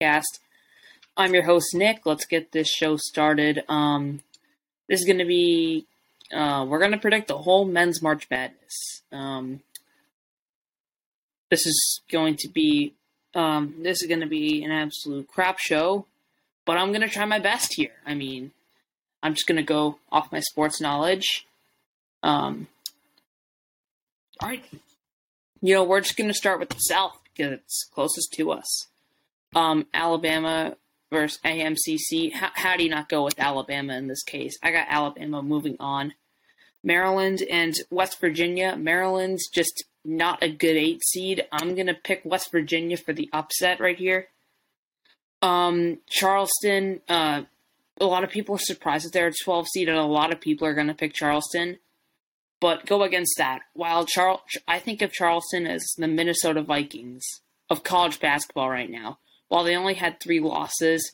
podcast. I'm your host Nick. Let's get this show started. Um, this is going to be uh, we're going to predict the whole men's March Madness. Um, this is going to be um, this is going to be an absolute crap show, but I'm going to try my best here. I mean, I'm just going to go off my sports knowledge. Um, all right, you know we're just going to start with the South because it's closest to us. Um, Alabama versus AMCC. How, how do you not go with Alabama in this case? I got Alabama moving on. Maryland and West Virginia. Maryland's just not a good eight seed. I'm gonna pick West Virginia for the upset right here. Um, Charleston. Uh, a lot of people are surprised that they're a 12 seed, and a lot of people are gonna pick Charleston. But go against that. While Charl, I think of Charleston as the Minnesota Vikings of college basketball right now. While they only had three losses,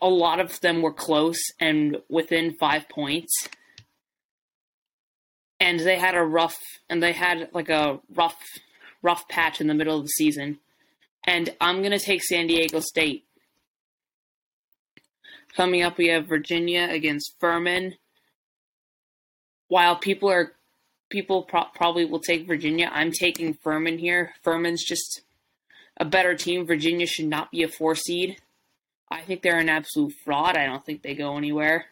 a lot of them were close and within five points and they had a rough and they had like a rough rough patch in the middle of the season. And I'm gonna take San Diego State. Coming up, we have Virginia against Furman. While people are people pro- probably will take Virginia, I'm taking Furman here. Furman's just a better team. Virginia should not be a four seed. I think they're an absolute fraud. I don't think they go anywhere.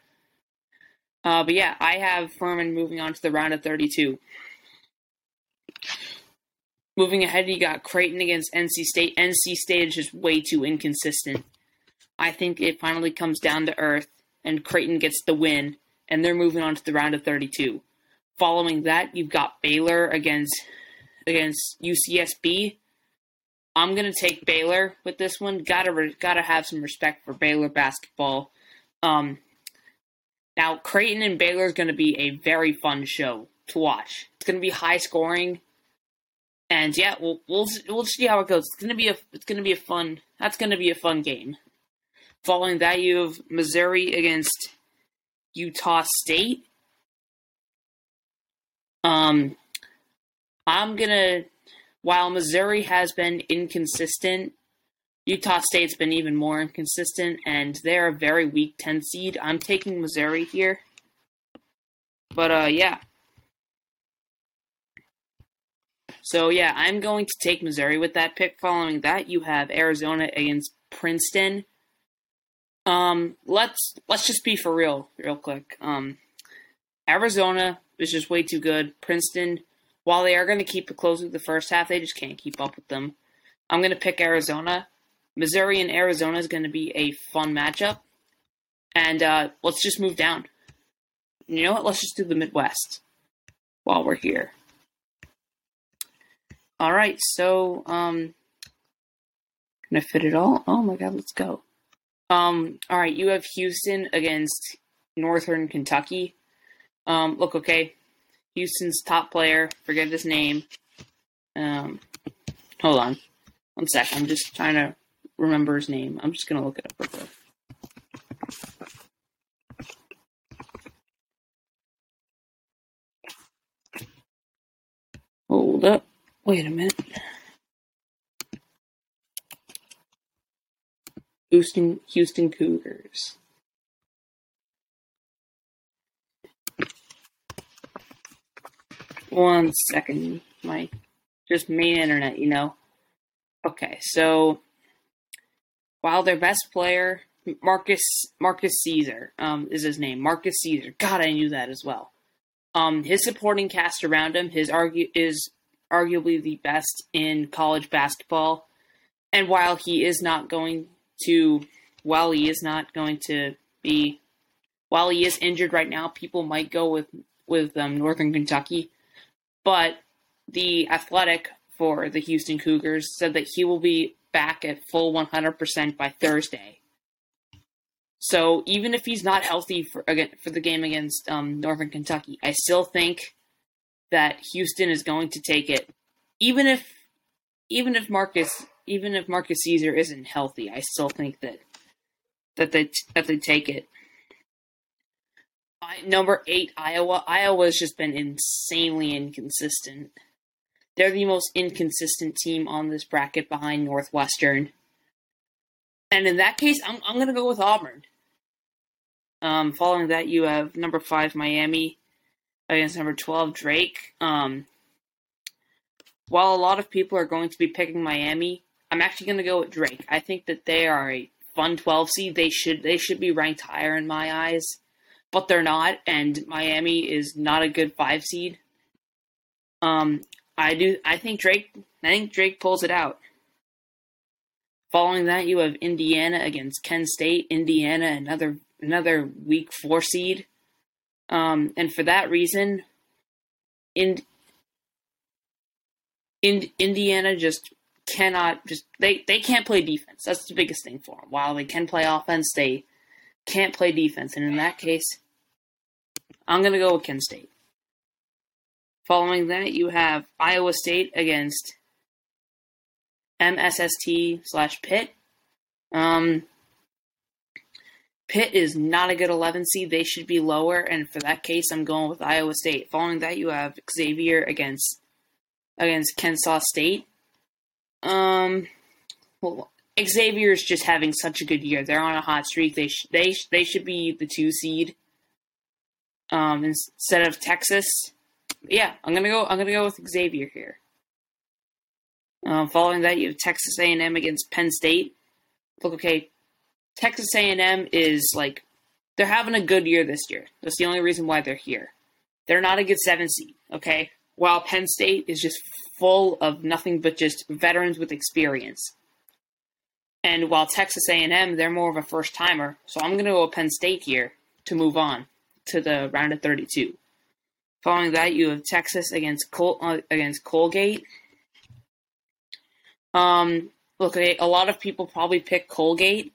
Uh, but yeah, I have Furman moving on to the round of 32. Moving ahead, you got Creighton against NC State. NC State is just way too inconsistent. I think it finally comes down to earth, and Creighton gets the win, and they're moving on to the round of 32. Following that, you've got Baylor against against UCSB. I'm gonna take Baylor with this one. Gotta gotta have some respect for Baylor basketball. Um, now, Creighton and Baylor is to be a very fun show to watch. It's to be high scoring, and yeah, we'll we'll we'll see how it goes. It's to be a it's to be a fun that's to be a fun game. Following that, you have Missouri against Utah State. Um, I'm gonna while Missouri has been inconsistent Utah State's been even more inconsistent, and they're a very weak 10 seed. I'm taking Missouri here. But, uh, yeah. So, yeah, I'm going to take Missouri with that pick. Following that, you have Arizona against Princeton. Um, let's let's just be for real, real quick. Um, Arizona is just way too good. Princeton, while they are going to keep it close with the first half, they just can't keep up with them. I'm going to pick Arizona. Missouri and Arizona is going to be a fun matchup. And uh, let's just move down. You know what? Let's just do the Midwest while we're here. All right, so um, can I fit it all? Oh my God, let's go. Um, all right, you have Houston against Northern Kentucky. Um, look, okay, Houston's top player. Forget his name. Um, hold on, one sec. I'm just trying to remember his name. I'm just gonna look it up real quick. Hold up. Wait a minute. Houston Houston Cougars. One second. My just main internet, you know. Okay, so while their best player, Marcus Marcus Sasser, um, is his name. Marcus Sasser. God, I knew that as well. Um, his supporting cast around him, his argue is arguably the best in college basketball. And while he is not going to, while he is not going to be, while he is injured right now, people might go with with um, Northern Kentucky. But the athletic for the Houston Cougars said that he will be back at full 100% by Thursday. So even if he's not healthy for again for the game against um, Northern Kentucky, I still think that Houston is going to take it. Even if even if Marcus even if Marcus Sasser isn't healthy, I still think that that they that they take it. I, number eight, Iowa. Iowa's just been insanely inconsistent. They're the most inconsistent team on this bracket behind Northwestern. And in that case, I'm, I'm going to go with Auburn. Um, following that, you have number five Miami against number 12 Drake. Um, while a lot of people are going to be picking Miami, I'm actually going to go with Drake. I think that they are a fun 12 seed. They should they should be ranked higher in my eyes, but they're not. And Miami is not a good five seed. Um, I do. I think Drake. I think Drake pulls it out. Following that, you have Indiana against Kent State. Indiana, another another weak four seed. Um, and for that reason, in, in Indiana just cannot just they they can't play defense. That's the biggest thing for them. While they can play offense, they can't play defense. And in that case, I'm gonna go with Kent State. Following that, you have Iowa State against MSST slash Pitt. Um, Pitt is not a good 11 seed. They should be lower, and for that case, I'm going with Iowa State. Following that, you have Xavier against against Kennesaw State. Um, well, Xavier is just having such a good year. They're on a hot streak. They sh- they sh- they should be the two seed. Um, instead of Texas. Yeah, I'm gonna go. I'm gonna go with Xavier here. Um, following that, you have Texas A&M against Penn State. Look, okay, Texas A&M is like they're having a good year this year. That's the only reason why they're here. They're not a good seven seed, okay? While Penn State is just full of nothing but just veterans with experience. And while Texas A&M, they're more of a first timer, so I'm going to go Penn State here to move on to the round of 32. Following that, you have Texas against Col- uh, against Colgate. Um, look, a lot of people probably pick Colgate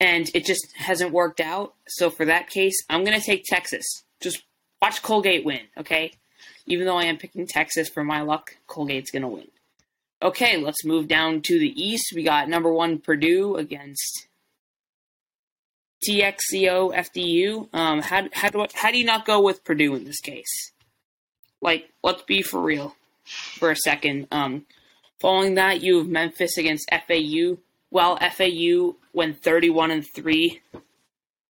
and it just hasn't worked out. So for that case, I'm going to take Texas. Just watch Colgate win, okay? Even though I am picking Texas for my luck, Colgate's going to win. Okay, let's move down to the East. We got number one Purdue against TXCO FDU. Um, how, how, do, how do you not go with Purdue in this case? Like, let's be for real for a second. Um, following that, you have Memphis against FAU. Well, FAU went 31 and 3.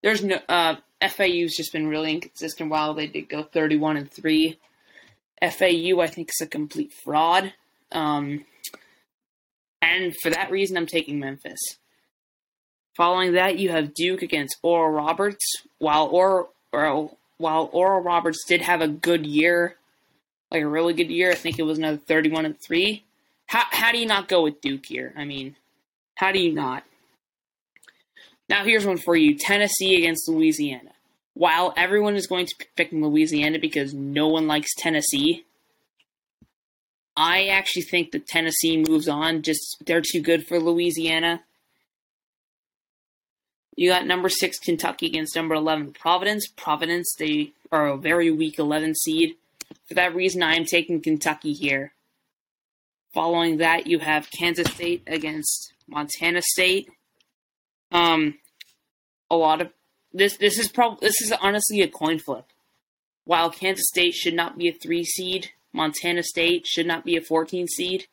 There's no uh, FAU's just been really inconsistent while they did go 31 and 3. FAU I think is a complete fraud. Um, and for that reason I'm taking Memphis. Following that, you have Duke against Oral Roberts. While or, or while Oral Roberts did have a good year, like a really good year, I think it was another 31 and 3. How how do you not go with Duke here? I mean, how do you not? Now, here's one for you Tennessee against Louisiana. While everyone is going to be picking Louisiana because no one likes Tennessee, I actually think that Tennessee moves on. Just they're too good for Louisiana. You got number six Kentucky against number eleven Providence. Providence, they are a very weak eleven seed. For that reason, I am taking Kentucky here. Following that, you have Kansas State against Montana State. Um, a lot of this. This is probably this is honestly a coin flip. While Kansas State should not be a three seed, Montana State should not be a fourteen seed.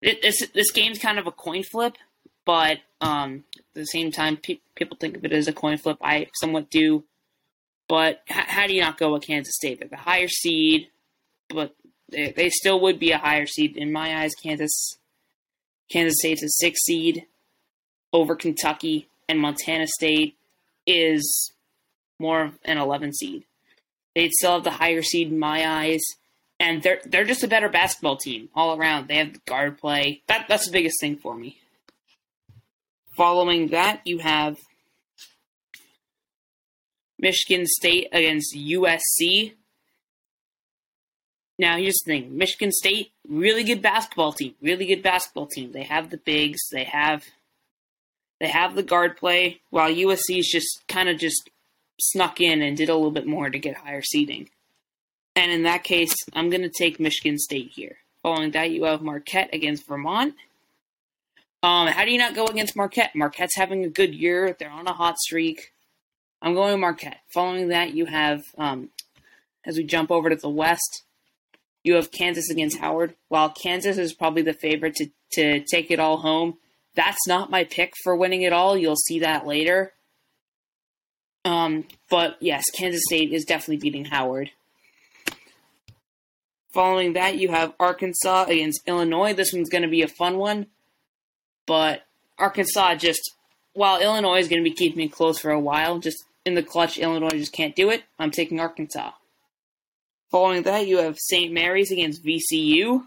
It, this this game's kind of a coin flip, but um, at the same time, pe- people think of it as a coin flip. I somewhat do. But h- how do you not go with Kansas State? They're the higher seed, but they, they still would be a higher seed in my eyes. Kansas Kansas State's a six seed over Kentucky, and Montana State is more of an 11 seed. They'd still have the higher seed in my eyes, and they're they're just a better basketball team all around. They have the guard play. That that's the biggest thing for me. Following that, you have Michigan State against USC. Now, here's the thing Michigan State, really good basketball team. Really good basketball team. They have the bigs, they have they have the guard play, while USC's just kind of just snuck in and did a little bit more to get higher seeding. And in that case, I'm going to take Michigan State here. Following that, you have Marquette against Vermont. Um, how do you not go against Marquette? Marquette's having a good year. They're on a hot streak. I'm going Marquette. Following that, you have, um, as we jump over to the West, you have Kansas against Howard. While Kansas is probably the favorite to, to take it all home, That's not my pick for winning it all. You'll see that later. Um, but yes, Kansas State is definitely beating Howard. Following that, you have Arkansas against Illinois. This one's going to be a fun one. But Arkansas just, while Illinois is going to be keeping it close for a while, just in the clutch, Illinois just can't do it. I'm taking Arkansas. Following that, you have St. Mary's against VCU.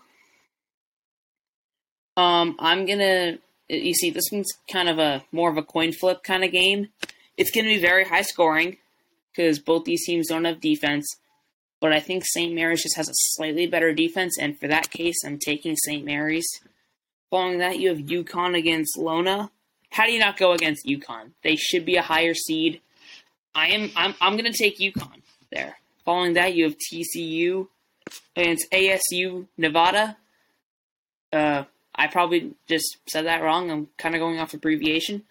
Um, I'm gonna. You see, this one's kind of a more of a coin flip kind of game. It's gonna be very high scoring because both these teams don't have defense. But I think St. Mary's just has a slightly better defense, and for that case, I'm taking St. Mary's. Following that, you have UConn against Iona. How do you not go against UConn? They should be a higher seed. I am. I'm. I'm going to take UConn there. Following that, you have TCU against ASU Nevada. Uh, I probably just said that wrong. I'm kind of going off abbreviation.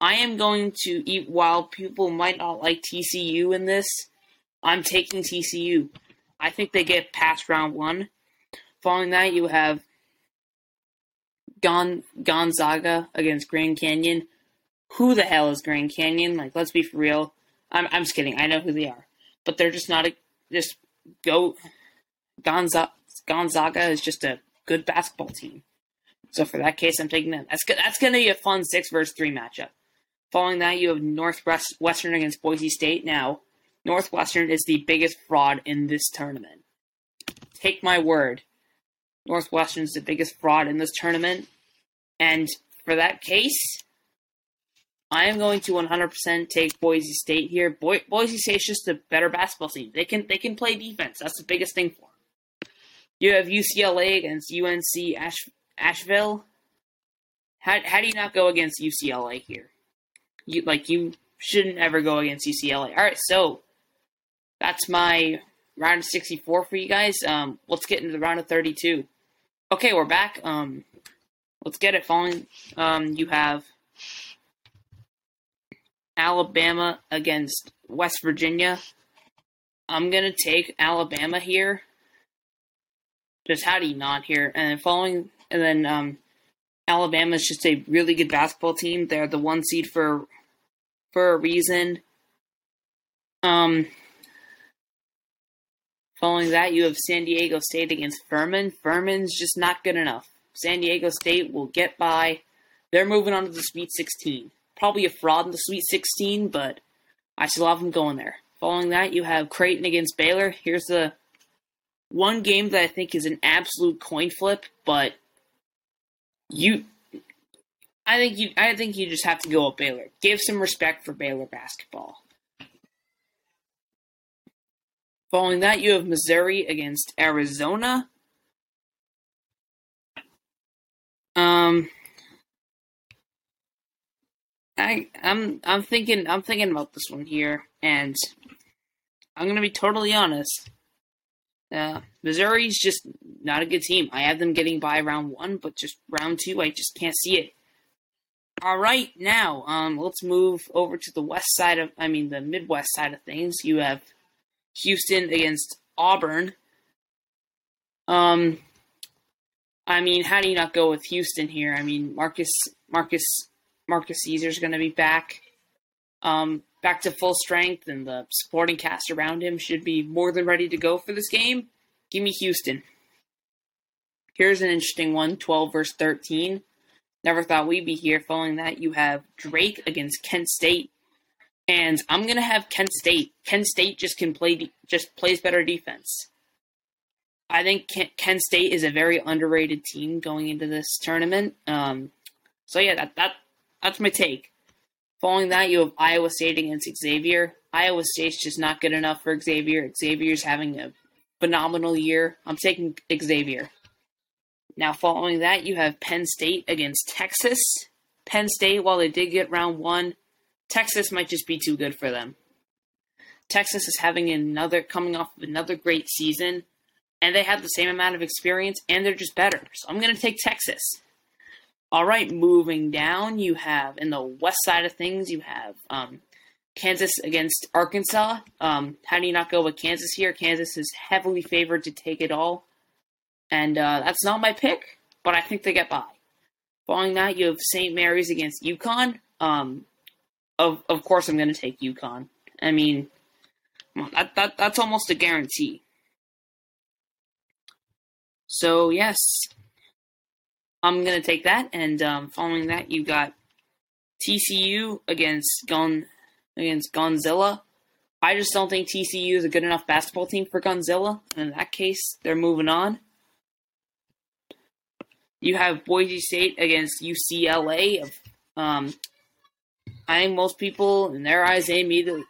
I am going to eat. While people might not like TCU in this, I'm taking TCU. I think they get past round one. Following that, you have Gon- Gonzaga against Grand Canyon. Who the hell is Grand Canyon? Like, let's be for real. I'm, I'm just kidding. I know who they are, but they're just not a just go. Gonzaga, Gonzaga is just a good basketball team. So for that case, I'm taking them. That's. That's going to be a fun six versus three matchup. Following that, you have Northwestern against Boise State. Now, Northwestern is the biggest fraud in this tournament. Take my word. Northwestern is the biggest fraud in this tournament. And for that case, I am going to 100% take Boise State here. Bo- Boise State's just a better basketball team. They can they can play defense. That's the biggest thing for them. You have UCLA against UNC Ash- Asheville. How how do you not go against UCLA here? You like you shouldn't ever go against UCLA. All right, so that's my round of 64 for you guys. Um, let's get into the round of 32. Okay, we're back. Um, let's get it. Following, um, you have Alabama against West Virginia. I'm gonna take Alabama here. Just how do you not here? And then following, and then um, Alabama is just a really good basketball team. They're the one seed for for a reason. Um, following that, you have San Diego State against Furman. Furman's just not good enough. San Diego State will get by. They're moving on to the Sweet 16 probably a fraud in the Sweet 16, but I still have them going there. Following that, you have Creighton against Baylor. Here's the one game that I think is an absolute coin flip, but you I think you I think you just have to go with Baylor. Give some respect for Baylor basketball. Following that, you have Missouri against Arizona. Um I I'm I'm thinking I'm thinking about this one here, and I'm gonna be totally honest. Uh, Missouri's just not a good team. I have them getting by round one, but just round two, I just can't see it. All right, now um, let's move over to the west side of, I mean, the Midwest side of things. You have Houston against Auburn. Um, I mean, how do you not go with Houston here? I mean, Marcus Marcus Marcus Sasser's going to be back, um, back to full strength, and the supporting cast around him should be more than ready to go for this game. Give me Houston. Here's an interesting one 12 versus 13. Never thought we'd be here. Following that, you have Drake against Kent State. And I'm going to have Kent State. Kent State just can play, just plays better defense. I think Kent State is a very underrated team going into this tournament. Um, so yeah, that, that that's my take. Following that, you have Iowa State against Xavier. Iowa State's just not good enough for Xavier. Xavier's having a phenomenal year. I'm taking Xavier. Now, following that, you have Penn State against Texas. Penn State, while they did get round one, Texas might just be too good for them. Texas is having another coming off of another great season, and they have the same amount of experience, and they're just better. So I'm going to take Texas. All right, moving down, you have in the west side of things, you have um, Kansas against Arkansas. Um, how do you not go with Kansas here? Kansas is heavily favored to take it all, and uh, that's not my pick, but I think they get by. Following that, you have St. Mary's against UConn. Um, of of course, I'm going to take UConn. I mean, that, that that's almost a guarantee. So yes, I'm going to take that. And um, following that, you got TCU against Gon against Gonzilla. I just don't think TCU is a good enough basketball team for Gonzilla. In that case, they're moving on. You have Boise State against UCLA. Um, I think most people, in their eyes, they immediately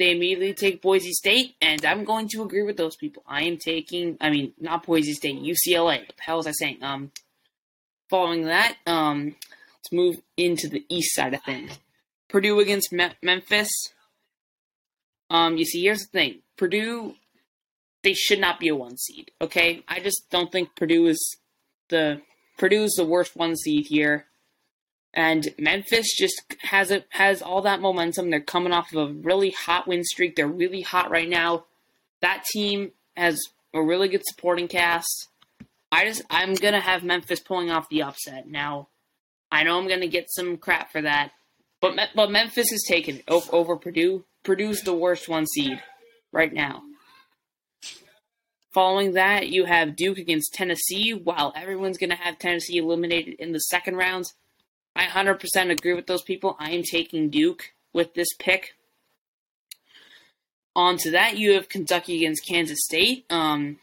they immediately take Boise State, and I'm going to agree with those people. I am taking, I mean, not Boise State, UCLA. What the hell was I saying? Um, following that, um, let's move into the east side of things. Purdue against Me- Memphis. Um, you see, here's the thing: Purdue, they should not be a one seed. Okay, I just don't think Purdue is the Purdue's the worst one seed here, and Memphis just has it has all that momentum. They're coming off of a really hot win streak. They're really hot right now. That team has a really good supporting cast. I just I'm gonna have Memphis pulling off the upset. Now, I know I'm gonna get some crap for that, but but Memphis is taken over, Purdue. Purdue's the worst one seed right now. Following that, you have Duke against Tennessee. While everyone's to have Tennessee eliminated in the second rounds, I 100% agree with those people. I am taking Duke with this pick. On to that, you have Kentucky against Kansas State. Um,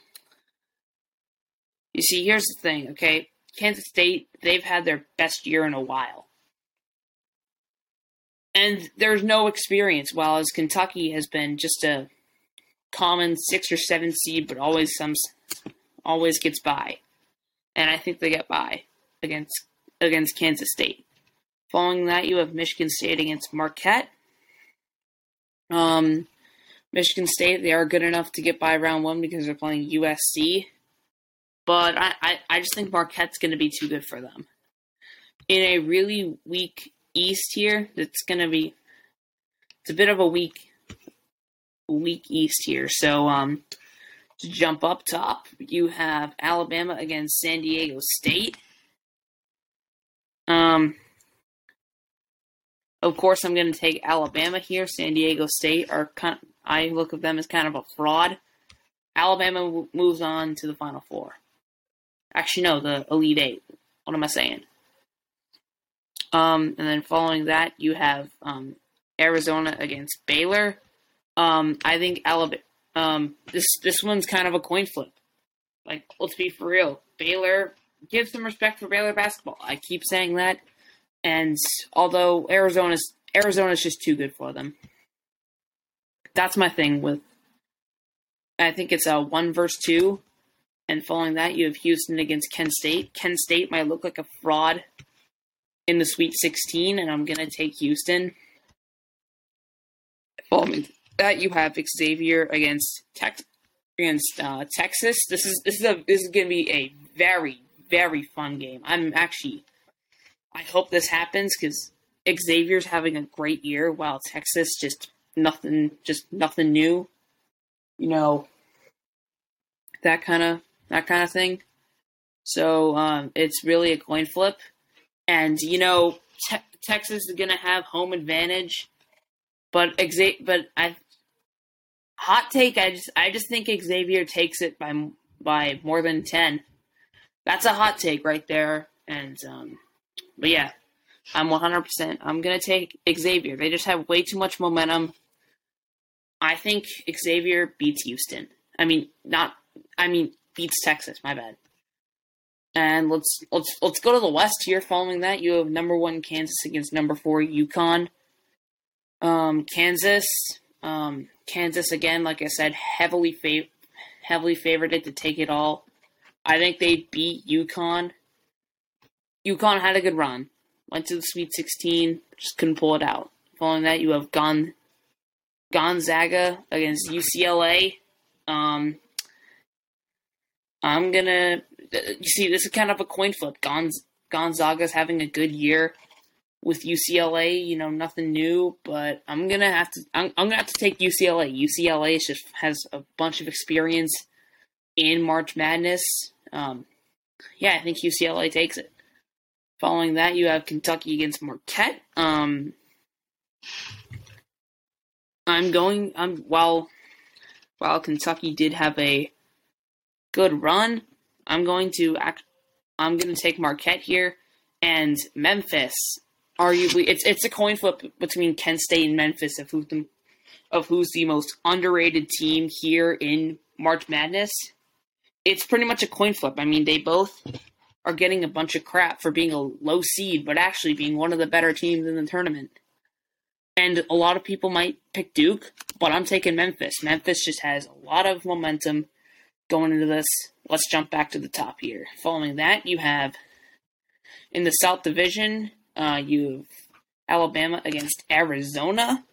you see, here's the thing, okay? Kansas State, they've had their best year in a while and there's no experience. While as Kentucky has been just a common six or seven seed, but always some always gets by, and I think they get by against against Kansas State. Following that, you have Michigan State against Marquette. Um, Michigan State, they are good enough to get by round one because they're playing USC. But I, I, I just think Marquette's going to be too good for them. In a really weak East here, it's going to be it's a bit of a weak weak East here. So um, to jump up top, you have Alabama against San Diego State. Um, of course, I'm going to take Alabama here. San Diego State are kind. I look at them as kind of a fraud. Alabama moves on to the Final Four. Actually, no, the Elite Eight. What am I saying? Um, and then following that, you have um, Arizona against Baylor. Um, I think Alabama. Um, this this one's kind of a coin flip. Like, let's be for real. Baylor, give some respect for Baylor basketball. I keep saying that, and although Arizona's Arizona's just too good for them. That's my thing with. I think it's a one versus two, and following that, you have Houston against Kent State. Kent State might look like a fraud in the Sweet 16, and I'm to take Houston. Following that, you have Xavier against Tex against uh, Texas. This is this is a this is to be a very very fun game. I'm actually I hope this happens because Xavier's having a great year while Texas just nothing just nothing new. You know that kind of that kind of thing. So um, it's really a coin flip. And you know, te- Texas is to have home advantage, but exa- but I hot take. I just I just think Xavier takes it by by more than ten. That's a hot take right there. And um, but yeah, I'm 100. percent I'm gonna take Xavier. They just have way too much momentum. I think Xavier beats Houston. I mean, not. I mean, beats Texas. My bad. And let's let's let's go to the West here. Following that, you have number one Kansas against number four UConn. Um, Kansas, um, Kansas again, like I said, heavily fav- heavily favored it to take it all. I think they beat UConn. UConn had a good run, went to the Sweet 16, just couldn't pull it out. Following that, you have Gon- Gonzaga against UCLA. Um, I'm gonna you see, this is kind of a coin flip. Gonz- Gonzaga's having a good year with UCLA. You know, nothing new, but I'm gonna have to. I'm, I'm gonna have to take UCLA. UCLA just has a bunch of experience in March Madness. Um, yeah, I think UCLA takes it. Following that, you have Kentucky against Marquette. Um, I'm going. I'm while while Kentucky did have a good run, I'm going to act. I'm going to take Marquette here and Memphis. Arguably, it's it's a coin flip between Kent State and Memphis of who's the of who's the most underrated team here in March Madness. It's pretty much a coin flip. I mean, they both are getting a bunch of crap for being a low seed, but actually being one of the better teams in the tournament. And a lot of people might pick Duke, but I'm taking Memphis. Memphis just has a lot of momentum going into this. Let's jump back to the top here. Following that, you have in the South Division, uh, you have Alabama against Arizona.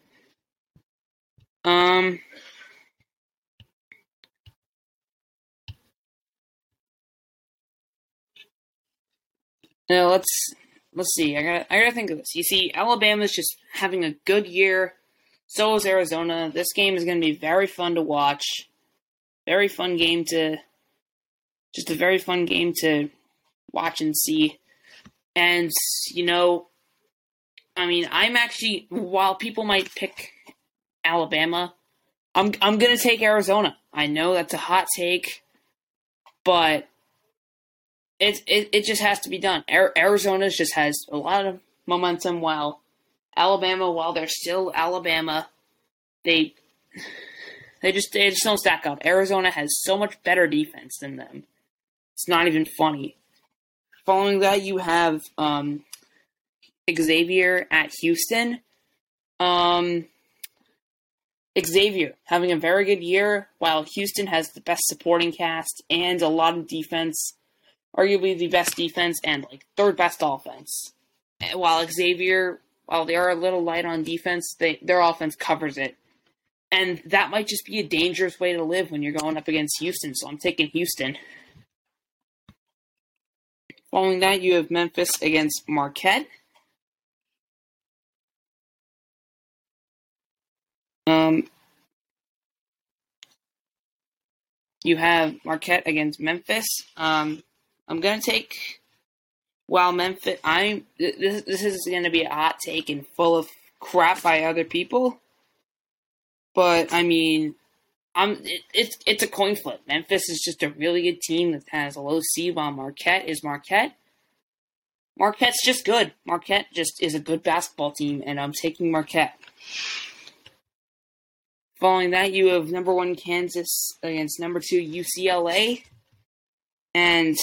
Um, now let's let's see. I gotta I gotta think of this. You see, Alabama's just having a good year. So is Arizona. This game is to be very fun to watch. Very fun game to, just a very fun game to watch and see. And you know, I mean, I'm actually while people might pick Alabama, I'm I'm gonna take Arizona. I know that's a hot take, but it, it, it just has to be done. Arizona just has a lot of momentum, while Alabama, while they're still Alabama, they they just they just don't stack up. Arizona has so much better defense than them. It's not even funny. Following that, you have um, Xavier at Houston. Um, Xavier having a very good year, while Houston has the best supporting cast and a lot of defense arguably the best defense and like third best offense. While Xavier, while they are a little light on defense, they their offense covers it. And that might just be a dangerous way to live when you're going up against Houston, so I'm taking Houston. Following that, you have Memphis against Marquette. Um, you have Marquette against Memphis. Um, I'm gonna take. While Memphis, I'm this. This is gonna be a hot take and full of crap by other people. But I mean, I'm. It, it's it's a coin flip. Memphis is just a really good team that has a low seed, while Marquette is Marquette. Marquette's just good. Marquette just is a good basketball team, and I'm taking Marquette. Following that, you have number one Kansas against number two UCLA, and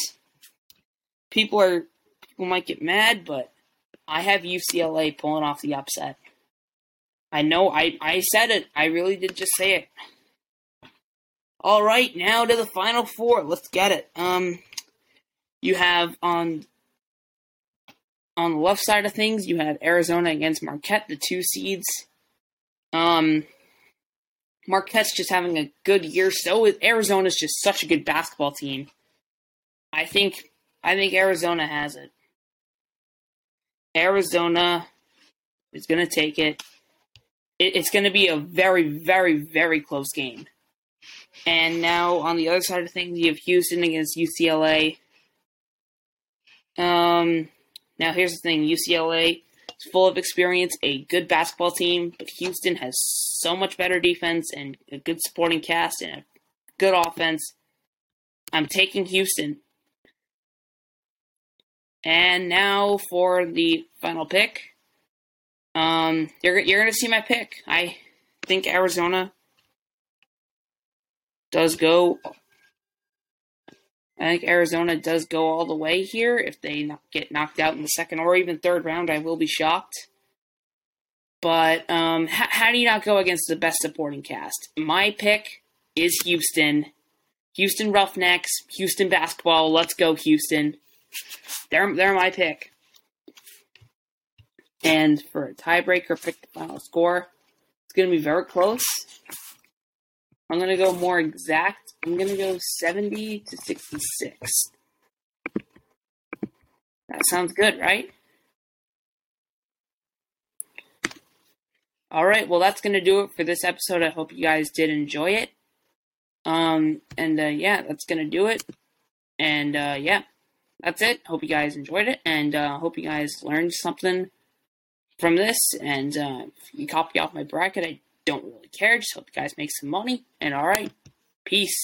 people are people might get mad, but I have UCLA pulling off the upset. I know I, I said it. I really did just say it. All right, now to the final four. Let's get it. Um, you have on on the left side of things, you have Arizona against Marquette, the two seeds. Um, Marquette's just having a good year. So is Arizona's just such a good basketball team. I think I think Arizona has it. Arizona is going to take it. it it's going to be a very, very, very close game. And now on the other side of things, you have Houston against UCLA. Um, now here's the thing: UCLA is full of experience, a good basketball team, but Houston has so much better defense and a good supporting cast and a good offense. I'm taking Houston. And now for the final pick. Um, you're you're gonna see my pick. I think Arizona does go. I think Arizona does go all the way here. If they get knocked out in the second or even third round, I will be shocked. But um, h- how do you not go against the best supporting cast? My pick is Houston. Houston Roughnecks, Houston basketball. Let's go, Houston. They're they're my pick. And for a tiebreaker, pick the final score. It's to be very close. I'm to go more exact. I'm to go 70 to 66. That sounds good, right? All right, well, that's going to do it for this episode. I hope you guys did enjoy it. Um, and uh, yeah, that's going to do it. And uh, yeah. That's it. Hope you guys enjoyed it, and uh, hope you guys learned something from this. And uh, if you copy off my bracket, I don't really care. Just hope you guys make some money. And all right, peace.